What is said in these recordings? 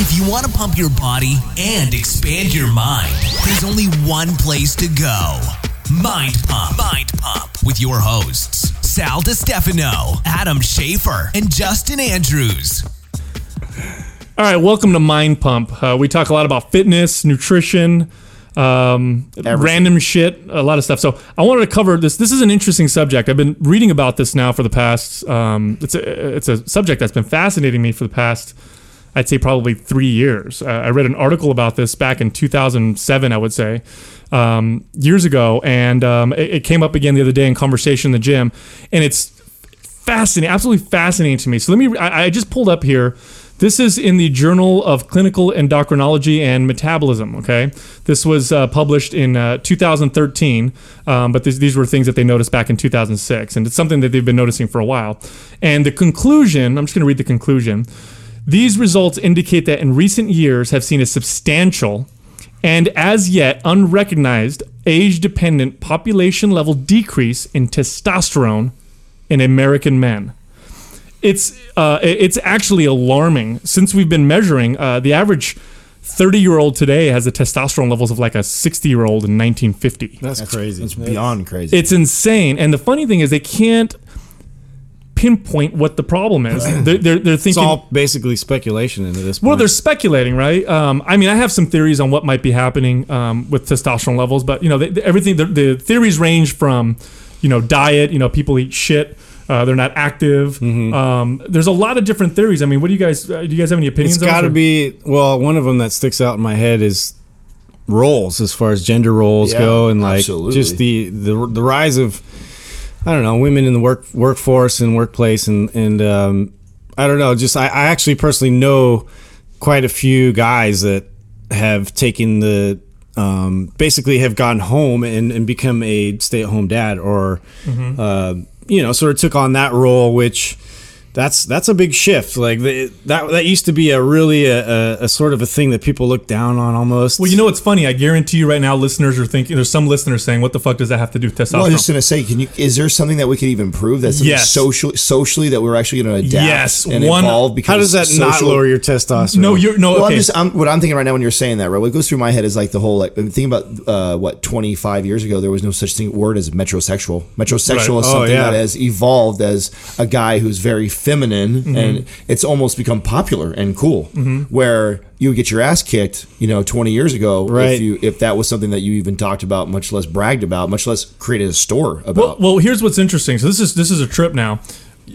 If you want to pump your body and expand your mind, there's only one place to go. Mind Pump. Mind Pump with your hosts, Sal DiStefano, Adam Schafer, and Justin Andrews. All right, welcome to Mind Pump. Uh, we talk a lot about fitness, nutrition, um, random shit, a lot of stuff. So I wanted to cover this. This is an interesting subject. I've been reading about this now for the past. Um, it's a it's a subject that's been fascinating me for the past. I'd say probably three years. Uh, I read an article about this back in 2007, I would say, um, years ago, and um, it, it came up again the other day in conversation in the gym, and it's fascinating, absolutely fascinating to me. So let me. I, I just pulled up here. This is in the Journal of Clinical Endocrinology and Metabolism. Okay, this was uh, published in uh, 2013, um, but this, these were things that they noticed back in 2006, and it's something that they've been noticing for a while. And the conclusion, I'm just going to read the conclusion. These results indicate that in recent years have seen a substantial and as yet unrecognized age-dependent population level decrease in testosterone in American men it's uh, it's actually alarming. Since we've been measuring, uh, the average thirty year old today has the testosterone levels of like a sixty year old in nineteen fifty. That's, crazy. It's beyond crazy. It's insane. And the funny thing is, they can't pinpoint what the problem is. They're, they're, they're It's thinking. all basically speculation into this point. well, they're speculating, right? Um, I mean, I have some theories on what might be happening um, with testosterone levels, but you know, they, they- everything. The, the theories range from, you know, diet. You know, people eat shit. Uh, they're not active. Mm-hmm. Um, there's a lot of different theories. I mean, what do you guys? Uh, do you guys have any opinions? it's on got to be well. One of them that sticks out in my head is roles, as far as gender roles Yeah, go, and like absolutely. just the, the the rise of I don't know women in the work workforce and workplace, and and um, I don't know. Just I, I actually personally know quite a few guys that have taken the um, basically have gone home and, and become a stay at home dad or Mm-hmm. uh, you know sort of took on that role which that's that's a big shift like the, that that used to be a really a, a, a sort of a thing that people look down on almost Well, you know what's funny? I guarantee you right now, listeners are thinking. There's some listeners saying, "What the fuck does that have to do with testosterone?" well, I was just gonna say, can you? Is there something that we could even prove that's something Yes. socially, socially that we're actually going to adapt Yes, and one- evolve? Because how does that not lower your testosterone no, you're no. Well, okay. I'm just I'm, what I'm thinking right now when you're saying that, right? What goes through my head is like the whole like think about uh, what 25 years ago there was no such thing word as metrosexual. Metrosexual Right. is Oh, something yeah. that has evolved as a guy who's very feminine, Mm-hmm. and it's almost become popular and cool. Where you would get your ass kicked, you know, 20 years ago, Right. if you if that was something that you even talked about, much less bragged about, much less created a store Well, about. well, here's what's interesting. So this is this is a trip now.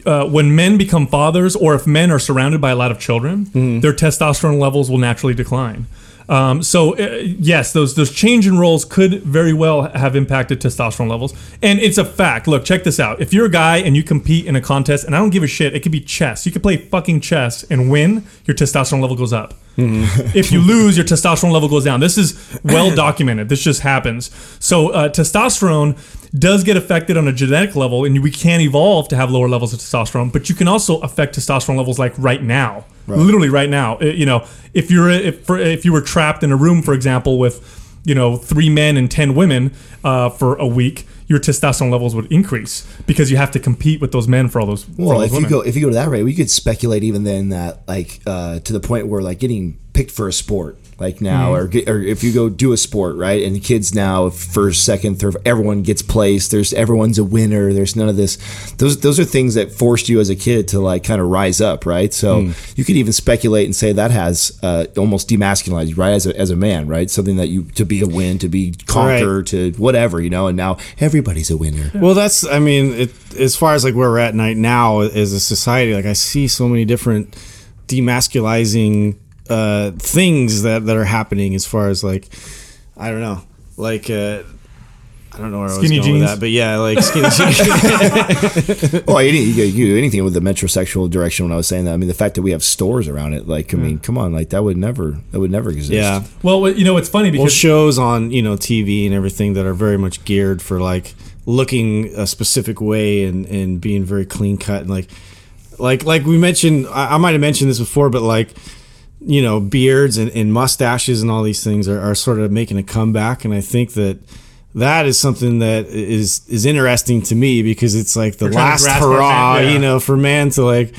Uh, when men become fathers, or if men are surrounded by a lot of children, Mm-hmm. their testosterone levels will naturally decline. Um, so uh, yes, those those change in roles could very well have impacted testosterone levels, and it's a fact. Look, check this out. If you're a guy and you compete in a contest, and I don't give a shit, it could be chess. You could play fucking chess and win. Your testosterone level goes up. if you lose, your testosterone level goes down. This is well documented. This just happens. So uh, testosterone does get affected on a genetic level, and we can evolve to have lower levels of testosterone. But you can also affect testosterone levels like right now, literally right now. You know, if you're if for, if you were trapped in a room, for example, with you know three men and ten women uh, for a week, your testosterone levels would increase because you have to compete with those men for all those. for all Well, those if you go if you go to that rate, we could speculate even then that like uh, to the point where like getting picked for a sport like now Mm-hmm. or or if you go do a sport right and the kids now first second third everyone gets placed. There's everyone's a winner. There's none of this. Those those are things that forced you as a kid to like kind of rise up right? So Mm. you could even speculate and say that has uh, almost demasculinized you right as a, as a man right? Something that you to be a win to be conquer to whatever you know and now everybody's a winner. Well, that's I mean, it, as far as like where we're at night now as a society, like I see so many different demasculizing uh, things that that are happening as far as like I don't know, like uh, I don't know where Skinny I was going jeans? with that, but yeah, like skinny jeans. Well, any, you, you could do anything with the metrosexual direction. When I was saying that, I mean the fact that we have stores around it, like I mean, come on, like that would never, that would never exist. yeah. well, you know, it's funny because Well, because shows on you know TV and everything that are very much geared for like looking a specific way and and being very clean cut and like like like we mentioned I, I might have mentioned this before but like you know beards and, and mustaches and all these things are, are sort of making a comeback and I think that that is something that is is interesting to me because it's like the last hurrah, hand, yeah. you know, for man to like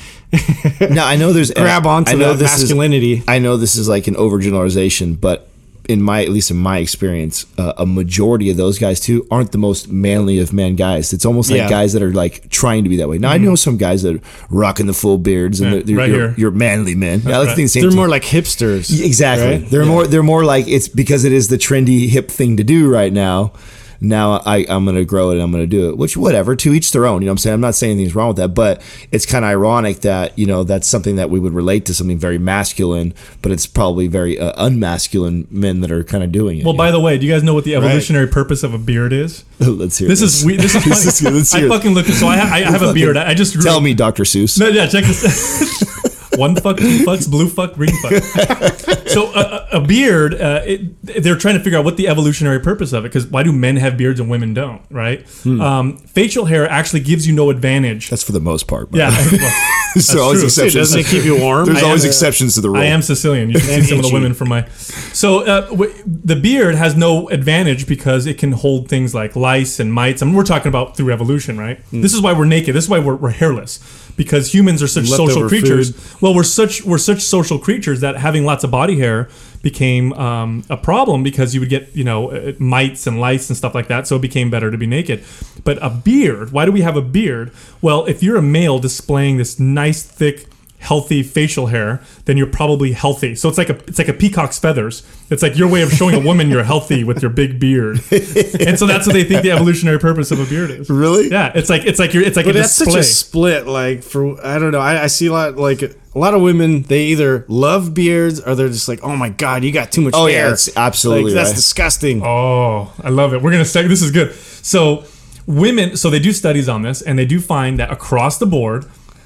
Now I know there's grab onto I know that this is- masculinity. I know this is like an overgeneralization, but in my at least in my experience, uh, a majority of those guys too aren't the most manly of men guys. It's almost like Yeah. guys that are like trying to be that way. Now I know some guys that are rocking the full beards and Mm-hmm. Yeah, they're, right you're, here. you're manly men. Yeah, like right. the same They're thing. more like hipsters. Exactly. right? They're more they're more like it's because it is the trendy hip thing to do right now. Now I, I'm gonna grow it and I'm gonna do it. Which whatever, to each their own. You know what I'm saying? I'm not saying anything's wrong with that, but it's kind of ironic that, you know, that's something that we would relate to something very masculine, but it's probably very uh, unmasculine men that are kind of doing it. Well, by the way, do you guys know what the evolutionary purpose of a beard is? let's hear This is we. This is funny. Hear- let's I fucking look. So I, ha- I have a beard. I I just grew Tell me, Dr. Seuss. No, yeah, check this. One fuck, two fucks, blue fuck, green fuck. so a, a a beard, uh, it, they're trying to figure out what the evolutionary purpose of it. Because why do men have beards and women don't? Right? Um, facial hair actually gives you no advantage. That's for the most part. by yeah. the way. well, There's always true. exceptions. Doesn't it keep you warm? There's I always am- exceptions to the rule. I am Sicilian. You should see some of the women from my. So uh, w- the beard has no advantage because it can hold things like lice and mites. I mean, we're talking about through evolution, right? Hmm. This is why we're naked. This is why we're, we're hairless because humans are such social creatures. food. Well, we're such we're such social creatures that having lots of body hair became um, a problem because you would get you know uh, mites and lice and stuff like that. So it became better to be naked. But a beard. Why do we have a beard? Well, if you're a male displaying this nice thick healthy facial hair, then you're probably healthy. So it's like a it's like a peacock's feathers. It's like your way of showing a woman you're healthy with your big beard. And so that's what they think the evolutionary purpose of a beard is. Really? Yeah, it's like it's like you're it's like But a that's display. such a split. Like for I don't know. I, I see a lot like a lot of women. They either love beards or they're just like, oh my god, you got too much Oh, hair. yeah, it's absolutely like, that's right. disgusting. Oh, I love it. We're gonna say this is good. So women, so they do studies on this, and they do find that across the board,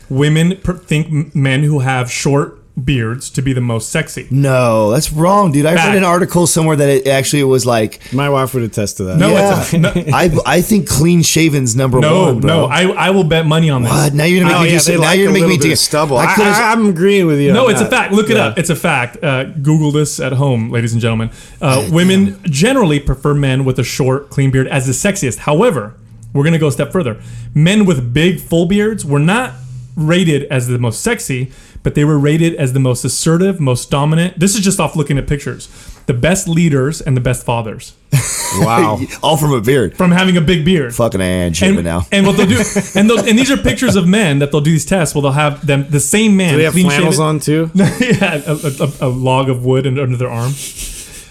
women per- think men who have short beards to be the most sexy. No, that's wrong, dude. I Fact. read an article somewhere that it actually was like My wife would attest to that. No, Yeah. it's a, no, I I think clean shaven's number no, one, bro. no. I, I will bet money on this. what? Now you're gonna make Oh me yeah, do now like you're a gonna make me bit do stubble. I, could've- I, am agreeing with you. No, on it's a fact. Look it Yeah. up. It's a fact. Uh, Google this at home, ladies and gentlemen. Uh, women generally prefer men with a short, clean beard as the sexiest. However, we're going to go a step further. Men with big, full beards were not rated as the most sexy, but they were rated as the most assertive, most dominant. This is just off looking at pictures. The best leaders and the best fathers Wow. all from a beard. from having a big beard. Fucking and shit And, now. and what they'll do, and they'll, and these are pictures of men that they'll do these tests. Well, they'll have them the same man. Do they have clean flannels shaven- on too? yeah, a, a, a log of wood under their arm.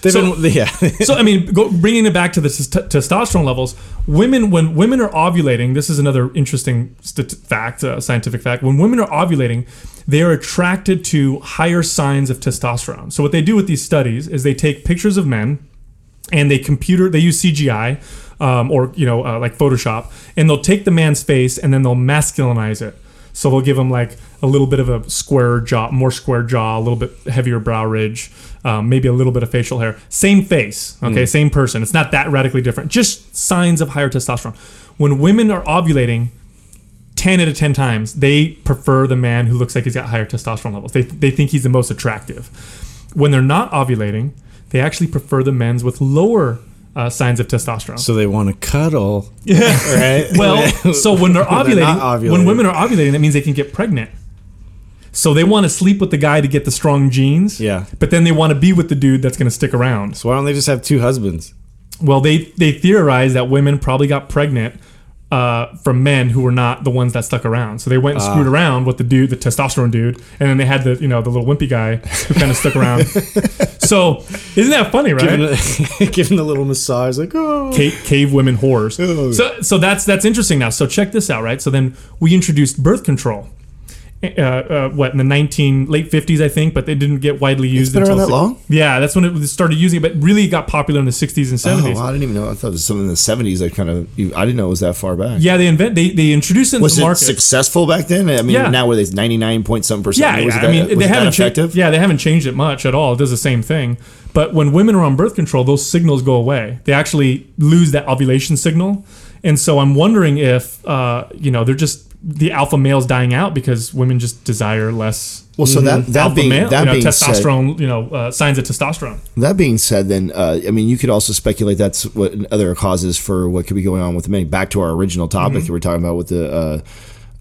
They've So- been, yeah. So I mean, go, bringing it back to the test- testosterone levels, women when women are ovulating, this is another interesting st- fact, uh, scientific fact. When women are ovulating, they are attracted to higher signs of testosterone. So what they do with these studies is they take pictures of men and they computer they use CGI um, or you know uh, like Photoshop, and they'll take the man's face and then they'll masculinize it. So they'll give him like a little bit of a square jaw, more square jaw, a little bit heavier brow ridge, um, maybe a little bit of facial hair. Same face, okay, same person. It's not that radically different. Just signs of higher testosterone. When women are ovulating, 10 out of 10 times, they prefer the man who looks like he's got higher testosterone levels. They, they think he's the most attractive. When they're not ovulating, they actually prefer the men's with lower uh, signs of testosterone. so they want to cuddle, yeah. right? Well, so when they're ovulating, they're not when women are ovulating, that means they can get pregnant. So they want to sleep with the guy to get the strong genes. Yeah. But then they want to be with the dude that's going to stick around. so why don't they just have two husbands? Well, they they theorize that women probably got pregnant uh, from men who were not the ones that stuck around. So they went and Ah. screwed around with the dude, the testosterone dude, and then they had the you know the little wimpy guy who kind of stuck around. So isn't that funny, right? Giving a, giving little massage, like oh. cave, cave women whores. Oh. So so that's that's interesting now. So check this out, right? So then we introduced birth control. Uh, uh, what in the 19 late 50s I think, but they didn't get widely used. been until around that long? Yeah, that's when it started using it, but really got popular in the 60s and 70s. Oh, I didn't even know. I thought it was something in the seventies. I kind of. I didn't know it was that far back. Yeah, they invent they they introduced it Was the it market. successful back then? I mean, Yeah. now where there's ninety nine point something percent. Yeah, was yeah. it I mean, they haven't changed. Yeah, they haven't changed it much at all. It does the same thing. But when women are on birth control, those signals go away. They actually lose that ovulation signal, and so I'm wondering if uh, you know they're just the alpha males dying out because women just desire less. Well, so that that alpha being male, that you know, being said, testosterone, you know, uh, signs of testosterone. That being said, then uh, I mean, you could also speculate that's what other causes for what could be going on with men. Back to our original topic Mm-hmm. that we're talking about with the uh,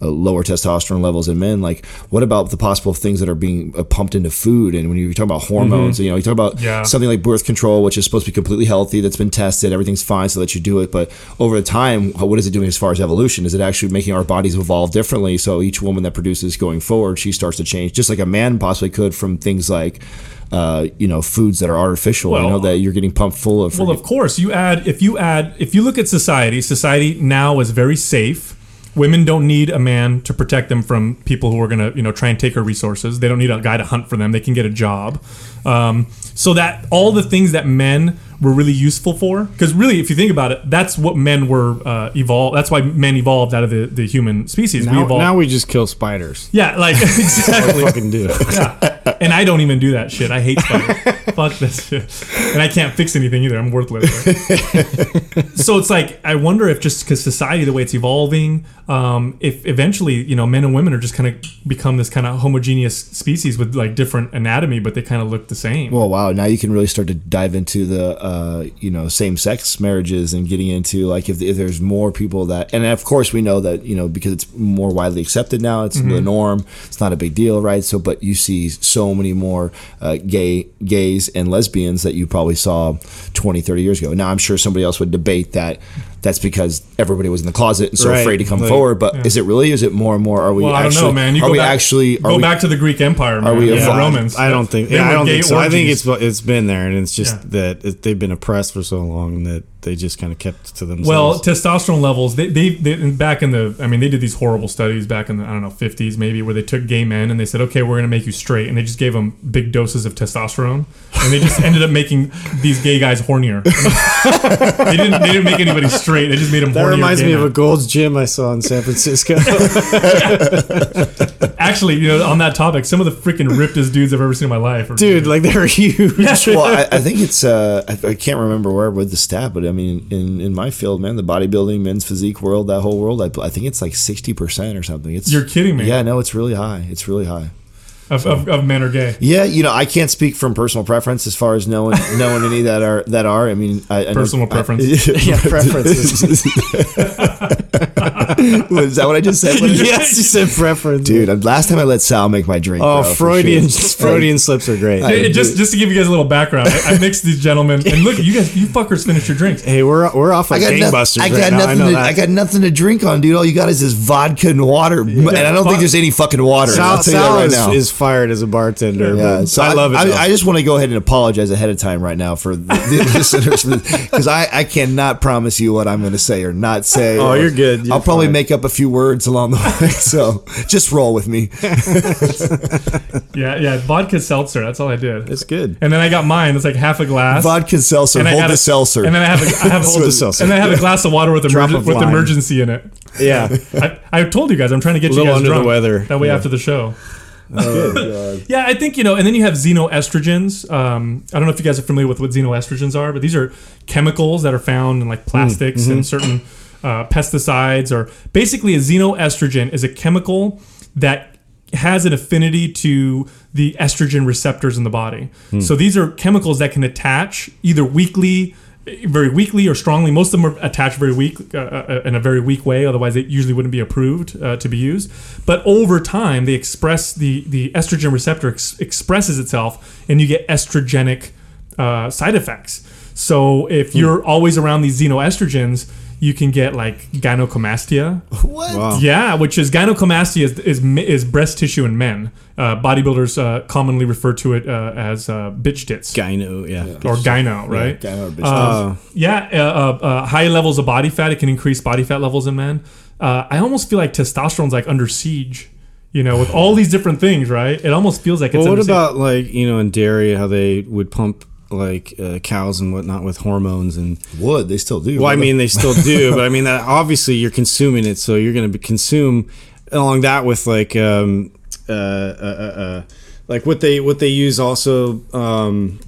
uh, lower testosterone levels in men. Like, what about the possible things that are being uh, pumped into food? And when you're talking about hormones, you know, you talk about Mm-hmm. Yeah. something like birth control, which is supposed to be completely healthy, that's been tested, everything's fine, so that you do it. But over the time, what is it doing as far as evolution? Is it actually making our bodies evolve differently? So each woman that produces going forward, she starts to change, just like a man possibly could from things like. Uh, you know, foods that are artificial. you know that you're getting pumped full of. Well, of course, you add if you add if you look at society, society now is very safe. Women don't need a man to protect them from people who are going to, you know, try and take her resources. They don't need a guy to hunt for them. They can get a job. Um, so that all the things that men were really useful for, because really, if you think about it, that's what men were uh, evolved. That's why men evolved out of the, the human species. we Now, evolved. now we just kill spiders. yeah, like exactly. Fucking do. Yeah. And I don't even do that shit. I hate spiders. Fuck this shit. And I can't fix anything either. I'm worthless. right? so it's like I wonder if just because society, the way it's evolving, um, if eventually you know men and women are just kind of become this kind of homogeneous species with like different anatomy, but they kind of look the same. Well, wow! Now you can really start to dive into the, uh, you know, same-sex marriages and getting into like if, if there's more people that, and of course we know that you know because it's more widely accepted now, it's Mm-hmm. the norm. It's not a big deal, right? So, but you see so many more uh, gay gays and lesbians that you probably saw 20, 30 years ago. Now I'm sure somebody else would debate that. That's because everybody was in the closet and so Right. afraid to come Like- forward. But is it really? Is it more and more? Are we well, I actually? don't know, man. You are go we back, actually? Are go we, back to the Greek Empire, man. we and the evolved? Romans. I don't think. Yeah, I don't think so. I think it's it's been there, and it's just Yeah. that it, they've been oppressed for so long that they just kind of kept to themselves. Well, testosterone levels. They, they, they back in the. I mean, they did these horrible studies back in the I don't know 50s maybe where they took gay men and they said, okay, we're going to make you straight, and they just gave them big doses of testosterone, and they just ended up making these gay guys hornier. they didn't. They didn't make anybody straight. They just made them. that reminds me of a. Gold's Gym I saw in San Francisco. Actually, you know, on that topic, some of the freaking rippedest dudes I've ever seen in my life. Are, Dude, like they're huge. well, I, I think it's uh, I, I can't remember where with the stat, but I mean, in, in my field, man, the bodybuilding, men's physique world, that whole world, I, I think it's like sixty percent or something. It's You're kidding me. Yeah, no, it's really high. It's really high. Of, of, of men are gay. Yeah, you know, I can't speak from personal preference as far as knowing knowing any that are that are. I mean, I, I know- Personal I- preference. yeah, preferences. Was that what I just said? What did I- yes, you said preference. Dude, I'm- last time I let Sal make my drink. Oh, bro, Freudian sure. Freudian slips are great. I- Hey, just just to give you guys a little background, I, I mixed these gentlemen, and look, you guys, you fuckers finished your drinks. hey, we're we're off I like got, gangbusters I got right now. I nothing. to. I got nothing to drink on, dude. All you got is this vodka and water, and I don't think there's any fucking water. Sal, I'll tell you that Sal right is, now. is fired as a bartender. Yeah, but so I love it. I. I just want to go ahead and apologize ahead of time right now for the, the listeners because I, I cannot promise you what I'm going to say or not say. Oh, you're good. You're I'll probably fine. make up a few words along the way, so just roll with me. Yeah, yeah, vodka seltzer. That's all I did. it's good. And then I got mine. It's like half a glass. Vodka seltzer, and I hold the a, seltzer. And then I have a, I have Hold the seltzer. And then I have a glass of water with Drop of with lime. emergency in it. Yeah. I, I told you guys I'm trying to get A you guys under the drunk. weather. That way Yeah. after the show. Oh, Yeah, I think you know, and then you have xenoestrogens. Um, I don't know if you guys are familiar with what xenoestrogens are, but these are chemicals that are found in like plastics and certain uh, pesticides. Or basically, a xenoestrogen is a chemical that has an affinity to the estrogen receptors in the body. So these are chemicals that can attach either weakly. Very weakly or strongly. Most of them are attached very weak uh, uh, in a very weak way. Otherwise, they usually wouldn't be approved uh, to be used. But over time, they express the the estrogen receptor ex- expresses itself, and you get estrogenic uh, side effects. So if you're always around these xenoestrogens, you can get like gynecomastia. what? Wow. Yeah, which is gynecomastia is is, is breast tissue in men. Uh, bodybuilders uh, commonly refer to it uh, as uh, bitch tits Gyno, yeah. or gyno, right? Gyno or bitch Uh, yeah, uh, uh, uh, high levels of body fat. It can increase body fat levels in men. Uh, I almost feel like testosterone's like under siege. You know, with all these different things, right? It almost feels like it's. Well, what about like you know in dairy how they would pump like uh, cows and whatnot with hormones and Would they still do? well I mean they still do but I mean that obviously you're consuming it so you're going to consume along that with like um uh, uh, uh, uh like what they what they use also um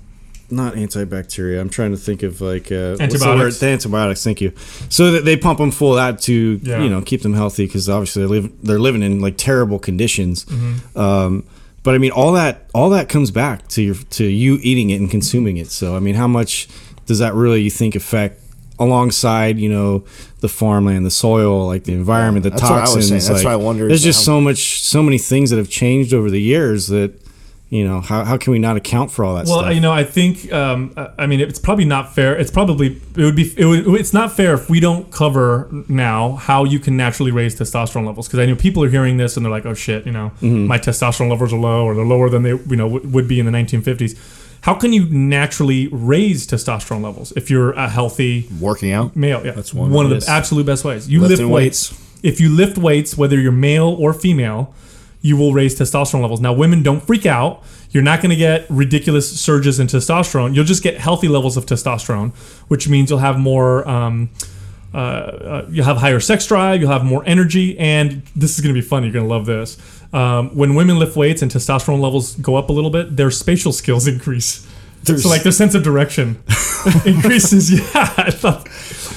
not antibacteria. I'm trying to think of like uh, what's the Antibiotics. word? The antibiotics. Thank you. So that they pump them full of that to Yeah. you know keep them healthy because obviously they live they're living in like terrible conditions. Mm-hmm. Um, but I mean, all that all that comes back to your to you eating it and consuming it. So I mean, how much does that really you think affect? Alongside, you know, the farmland, the soil, like the environment, the That's what I was toxins. saying. That's like, why I wondered There's just so much, so many things that have changed over the years that, you know, how, how can we not account for all that Well, stuff? you know, I think, um, I I mean, it's probably not fair. It's probably it would be it would, it's not fair if we don't cover now how you can naturally raise testosterone levels because I know people are hearing this and they're like, oh shit, you know, Mm-hmm. my testosterone levels are low or they're lower than they you know w- would be in the 1950s. How can you naturally raise testosterone levels if you're a healthy Working out. male? Yeah, That's one one of the absolute best ways. You Lifting lift weights. weights. If you lift weights, whether you're male or female, you will raise testosterone levels. Now, women don't freak out. You're not going to get ridiculous surges in testosterone. You'll just get healthy levels of testosterone, which means you'll have more. Um, uh, uh, you'll have higher sex drive. You'll have more energy, and this is going to be fun. You're going to love this. Um, when women lift weights and testosterone levels go up a little bit, their spatial skills increase. So, like their sense of direction increases. Yeah, I thought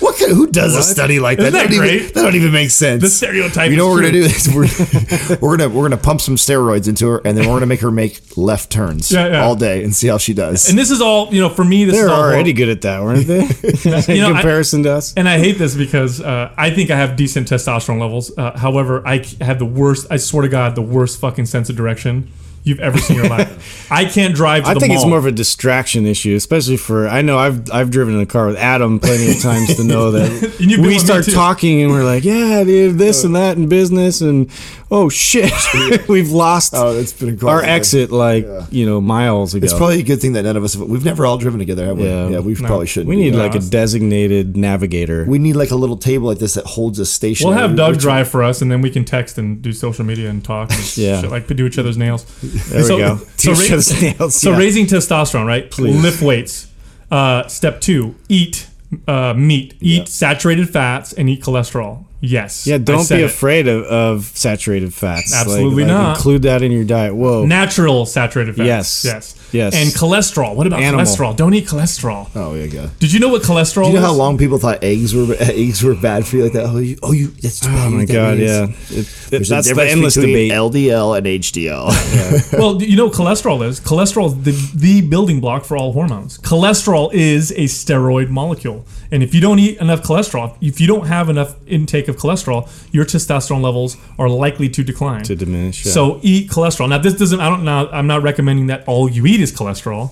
What kind, who does a study like that? Isn't that don't? Even, that don't even make sense. the stereotype. you know what we're true. gonna do is we're, we're gonna we're gonna pump some steroids into her, and then we're gonna make her make left turns Yeah, yeah. all day and see how she does. And this is all you know. For me, this They're is all already good at that, weren't they? In You know, I- comparison to us. And I hate this because uh, I think I have decent testosterone levels. Uh, however, I have the worst. I swear to God, the worst fucking sense of direction you've ever seen in your life. I can't drive to I the think mall. it's more of a distraction issue, especially for. I know I've I've driven in a car with Adam plenty of times to know that And you've been we start talking and we're like, yeah, dude, this and that in business, and oh shit, we've lost oh, it's been a our exit like you know miles ago. It's probably a good thing that none of us have. We've never all driven together, have we? Yeah. Yeah, we probably shouldn't. we need like a designated navigator. we need like a little table like this that holds a station. We'll have Doug drive for us, and then we can text and do social media and talk. And Yeah. shit, like do each other's nails. There so- we go. so ra-. So yeah. raising testosterone, right? Please. Lift weights. Uh, step two: eat uh, meat, eat Yeah. saturated fats, and eat cholesterol. Yes. yeah, don't be it. afraid of, of saturated fats. Absolutely like, not. Include that in your diet. Whoa. Natural saturated fats. Yes. Yes. Yes. And cholesterol. What about Animal. cholesterol? Don't eat cholesterol. Oh yeah, yeah. Did you know what cholesterol Do you know how is? long people thought eggs were eggs were bad for you like that? Oh, you, oh, you. That's too bad oh my god, meat. yeah. It, it, There's a that's the difference endless debate. LDL and HDL. well, you know what cholesterol is? Cholesterol is the, the building block for all hormones. Cholesterol is a steroid molecule. And if you don't eat enough cholesterol, if you don't have enough intake of cholesterol, your testosterone levels are likely to decline. to diminish. Yeah. So eat cholesterol. Now this doesn't. I don't know. I'm not recommending that all you eat is cholesterol,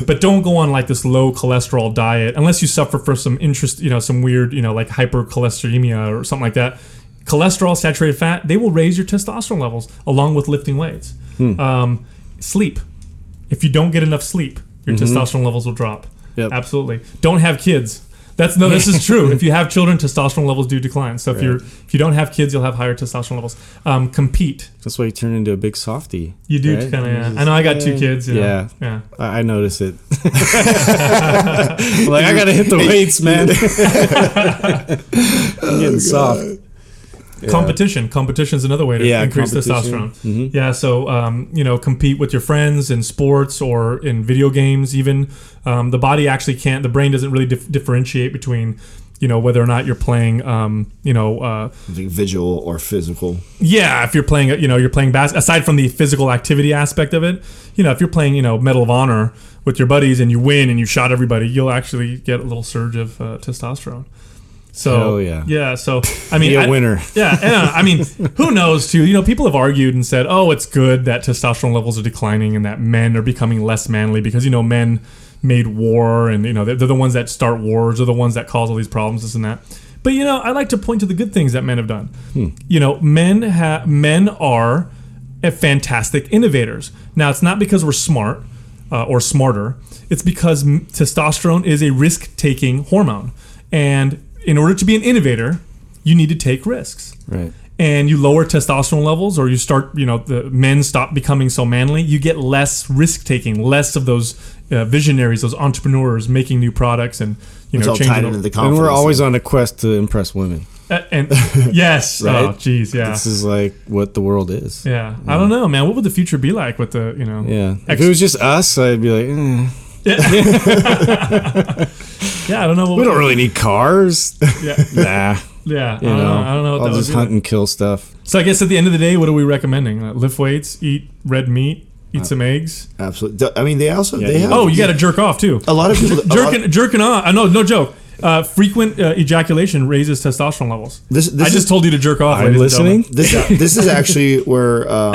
but don't go on like this low cholesterol diet unless you suffer for some interest. You know, some weird. You know, like hypercholesteremia or something like that. Cholesterol, saturated fat, they will raise your testosterone levels along with lifting weights. Hmm. Um, sleep. If you don't get enough sleep, your testosterone levels will drop. Mm-hmm. Yep. Absolutely. Don't have kids. That's no. This is true. if you have children, testosterone levels do decline. So if you're if you don't have kids, you'll have higher testosterone levels. Um, compete. that's why you turn into a big softie. You do right? kind of. Yeah. I know. I got two kids. You know. Yeah. Yeah. I, I notice it. like I gotta hit the weights, man. I'm getting soft. Competition. Competition is another way to Yeah, increase competition. Mm-hmm. testosterone. Yeah. So um, you know, compete with your friends in sports or in video games. Even um, the body actually can't. The brain doesn't really dif- differentiate between. You know whether or not you're playing, um, you know, uh, visual or physical. Yeah, if you're playing, you know, you're playing bas- aside from the physical activity aspect of it, you know, if you're playing, you know, Medal of Honor with your buddies and you win and you shot everybody, you'll actually get a little surge of uh, testosterone. So Hell yeah. yeah. So I mean, Be a I- winner. Yeah, yeah. I mean, who knows? Too, you know, people have argued and said, "Oh, it's good that testosterone levels are declining and that men are becoming less manly because you know men made war and you know they're, they're the ones that start wars, they're the ones that cause all these problems, this and that." But you know, I like to point to the good things that men have done. You know, men have men are fantastic innovators. Now, it's not because we're smart uh, or smarter. It's because m- testosterone is a risk-taking hormone, and in order to be an innovator, you need to take risks Right. and you lower testosterone levels or you start you know the men stop becoming so manly you get less risk taking less of those uh, visionaries those entrepreneurs making new products and you It's know all tied changing into the, the And we're always on a quest to impress women. uh, and yes Right? oh geez yeah This is like what the world is. yeah i don't know man what would the future be like with the you know Yeah. If it was just us, I'd be like, eh. Yeah, I don't know. What We don't really need cars. Yeah, nah. yeah. I, don't know, know, I don't know what I'll that would just hunt like. and kill stuff. So I guess at the end of the day, what are we recommending? Uh, lift weights, eat red meat, eat some eggs. Absolutely. I mean, they also they have. Oh, you got to jerk off too. a lot of people. a lot- jerking, jerking off. I know, no joke. Uh, frequent uh, ejaculation raises testosterone levels. This- this I just is- told you to jerk off. I'm listening. this this is actually where um,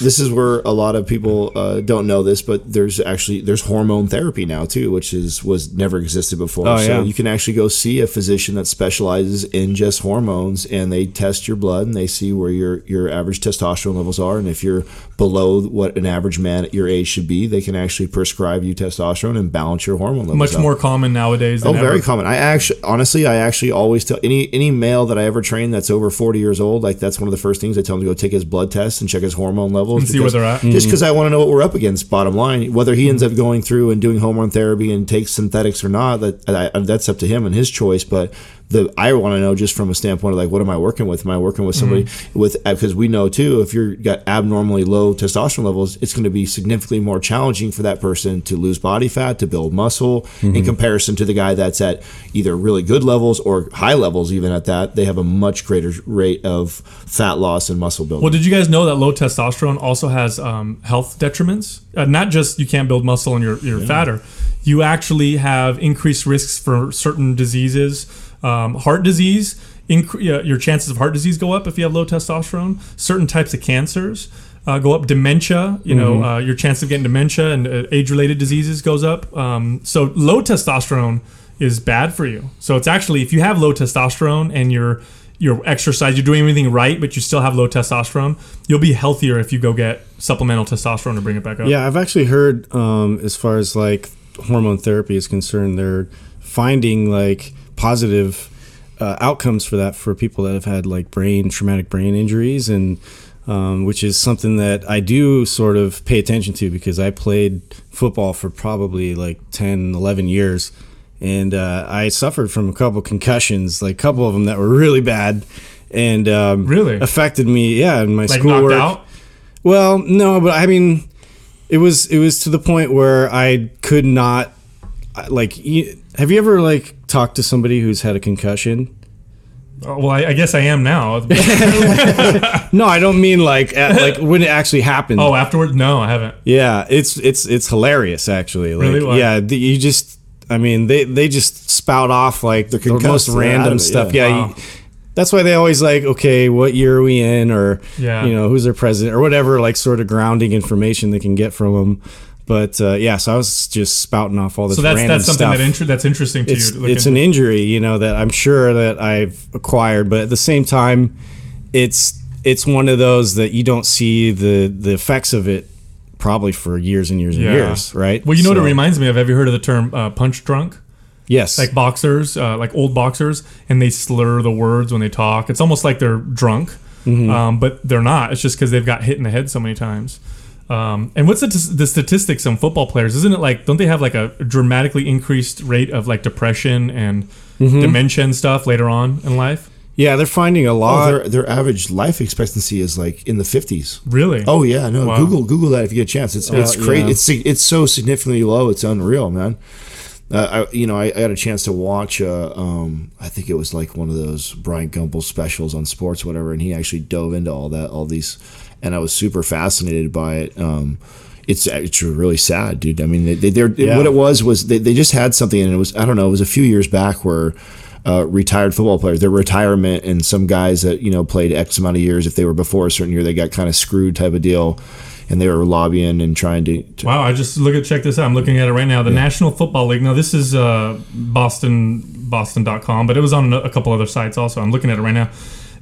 this is where a lot of people uh, don't know this, but there's actually there's hormone therapy now too, which is was never existed before. Oh, so yeah. you can actually go see a physician that specializes in just hormones, and they test your blood and they see where your your average testosterone levels are, and if you're below what an average man at your age should be, they can actually prescribe you testosterone and balance your hormone levels. Much out. more common nowadays. Oh, Than very ever. common. I actually, honestly, I actually always tell any any male that I ever train that's over forty years old, like that's one of the first things I tell him to go take his blood test and check his hormone levels And see where they're at. Just mm-hmm. because I want to know what we're up against. Bottom line, whether he ends up going through and doing hormone therapy and takes synthetics or not, that I, that's up to him and his choice. But the I want to know just from a standpoint of like, what am I working with? Am I working with somebody mm-hmm. with uh, because we know too if you're got abnormally low testosterone levels, it's going to be significantly more challenging for that person to lose body fat to build muscle in mm-hmm. comparison to the guy that's at either really good levels or high levels. Even at that, they have a much greater rate of fat loss and muscle building. Well, did you guys know that low testosterone also has um, health detriments? Uh, not just you can't build muscle and you're, you're fatter. You actually have increased risks for certain diseases. Um, heart disease, incre- uh, your chances of heart disease go up if you have low testosterone. Certain types of cancers uh, go up. Dementia, you know, uh, your chance of getting dementia and uh, age-related diseases goes up. Um, so low testosterone is bad for you. So it's actually if you have low testosterone and you're you're exercise, you're doing everything right, but you still have low testosterone, you'll be healthier if you go get supplemental testosterone to bring it back up. Yeah, I've actually heard um, as far as like hormone therapy is concerned, they're finding like positive uh, outcomes for that for people that have had like brain traumatic brain injuries and um, which is something that I do sort of pay attention to because I played football for probably like 10, 11 years. And uh, I suffered from a couple concussions, like a couple of them that were really bad, and um, Really? affected me. Yeah, in my Like schoolwork. knocked out. Well, no, but I mean, it was it was to the point where I could not like. Have you ever like talked to somebody who's had a concussion? Oh, well, I, I guess I am now. No, I don't mean like at, like when it actually happened. oh, afterwards? No, I haven't. yeah, it's it's it's hilarious actually. Like, Really? Yeah, the, you just. I mean, they they just spout off like the concussed, most random it, stuff. yeah. Yeah. Wow. you- that's why they always like, okay, what year are we in, or Yeah. you know, who's their president, or whatever, like sort of grounding information they can get from them. But uh, yeah, so I was just spouting off all this So that's that's something stuff. that inter- that's interesting to it's you. to it's into. an injury, you know, that I'm sure that I've acquired, but at the same time, it's it's one of those that you don't see the the effects of it probably for years and years and Yeah. years, right? Well, you know what it reminds me of? Have you heard of the term uh, punch drunk? Yes, Like boxers, uh, like old boxers, and they slur the words when they talk. It's almost like they're drunk, Mm-hmm. um, but they're not. It's just because they've got hit in the head so many times. Um, and what's the, the statistics on football players? Isn't it like don't they have like a dramatically increased rate of like depression and Mm-hmm. dementia and stuff later on in life? Yeah, they're finding a Oh, lot. their their average life expectancy is like in the fifties. Really? Oh yeah, no. Wow. Google Google that if you get a chance. It's it's yeah. crazy. It's it's so significantly low. It's unreal, man. Uh, I, you know, I, I had a chance to watch. Uh, um, I think it was like one of those Bryant Gumbel specials on sports, whatever, and he actually dove into all that, all these, and I was super fascinated by it. Um, it's it's really sad, dude. I mean, they, they, they're Yeah. what it was was they, they just had something, and it was I don't know, it was a few years back where. Uh, retired football players, their retirement, and some guys that you know played X amount of years. If they were before a certain year, they got kind of screwed type of deal, and they were lobbying and trying to. to Wow, I just look at check this out. I'm looking at it right now. The National Football League. Now this is uh, Boston Boston.com, but it was on a couple other sites also. I'm looking at it right now.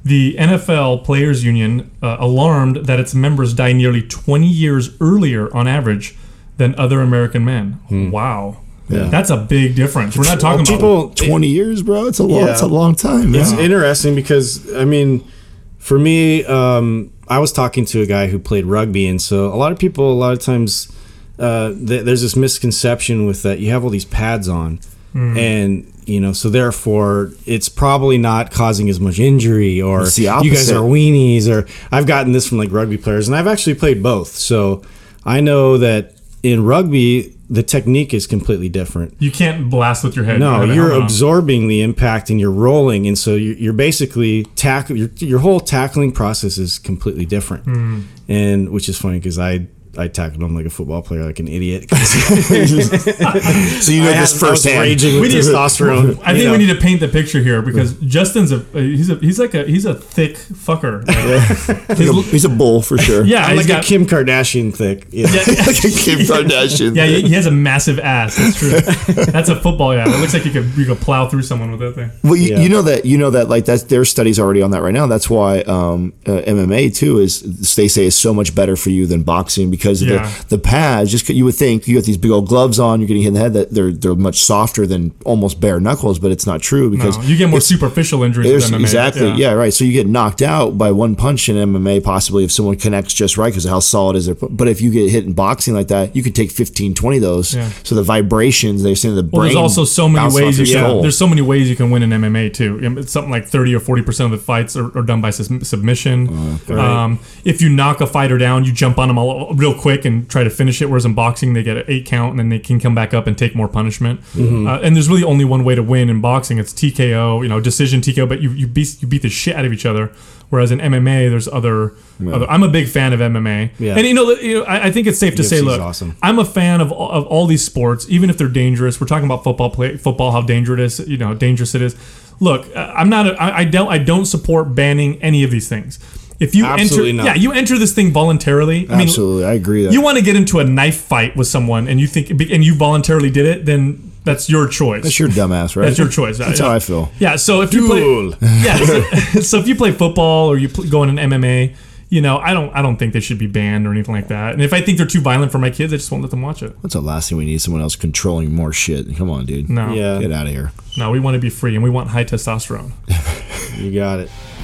The NFL Players Union uh, alarmed that its members die nearly 20 years earlier on average than other American men. Wow. That's a big difference. We're not talking about people Twenty years, bro. It's a long. Yeah. It's a long time. It's interesting because I mean, for me, um, I was talking to a guy who played rugby, and so a lot of people, a lot of times, uh, th- there's this misconception with that you have all these pads on, and you know, so therefore it's probably not causing as much injury, or you guys are weenies, or I've gotten this from like rugby players, and I've actually played both, so I know that in rugby the technique is completely different. You can't blast with your head. No, you you're on. absorbing the impact and you're rolling, and so you're, you're basically tackle. Your, your whole tackling process is completely different, Hmm. and which is funny because I I tackled him like a football player, like an idiot. So you know I this I was firsthand. raging with We need- testosterone. I think know. we need to paint the picture here because Justin's a he's a he's like a he's a thick fucker. Like, He's a, he's a bull for sure. yeah, I'm he's like got, a Kim Kardashian thick. Yeah. like a Kim Kardashian. yeah, he he has a massive ass. That's true. That's a football guy. It looks like you could you could plow through someone with that thing. Well, you, Yeah. you know that you know that like that's there's studies already on that right now. That's why um, uh, MMA too is they say is so much better for you than boxing because of Yeah. the the pads. Just you would think you got these big old gloves on, you're getting hit in the head that they're they're much softer than almost bare knuckles, but it's not true because No, you get more superficial injuries exactly, yeah. right. So you get knocked out by one punch in MMA, possibly if someone connects just right because of how solid is their. But if you get hit in boxing like that, you could take 15, 20 of those. Yeah. So the vibrations, they're saying the brain. Well, there's also so many ways you can. There's so many ways you can win in MMA too. It's something like 30 or 40 percent of the fights are, are done by submission. um, if you knock a fighter down, you jump on them all real quick and try to finish it. Whereas in boxing, they get an eight count and then they can come back up and take more punishment. Uh, and there's really only one way to win in boxing. It's TKO, you know, decision TKO. But you you beat you beat the shit out of each other. Whereas in MMA, there's other. other I'm a big fan of MMA, Yeah. and you know, you know, I, I think it's safe to say, UFC's look, awesome. I'm a fan of, all- of all these sports, even if they're dangerous. We're talking about football, play, football, how dangerous it is, you know dangerous it is. Look, uh, I'm not. A, I, I don't. I don't support banning any of these things. If you Absolutely enter, not. yeah, you enter this thing voluntarily. I mean, Absolutely, I agree. That you want to get into a knife fight with someone, and you think, and you voluntarily did it, then that's your choice. that's your dumbass, right? That's your choice. That's Yeah. how I feel. Yeah. So if you Duel. play, yeah. So, so if you play football or you pl- go in an MMA, you know, I don't, I don't think they should be banned or anything like that. And if I think they're too violent for my kids, I just won't let them watch it. That's the last thing we need? Someone else controlling more shit. Come on, dude. No. Yeah. Get out of here. No, we want to be free and we want high testosterone. You got it.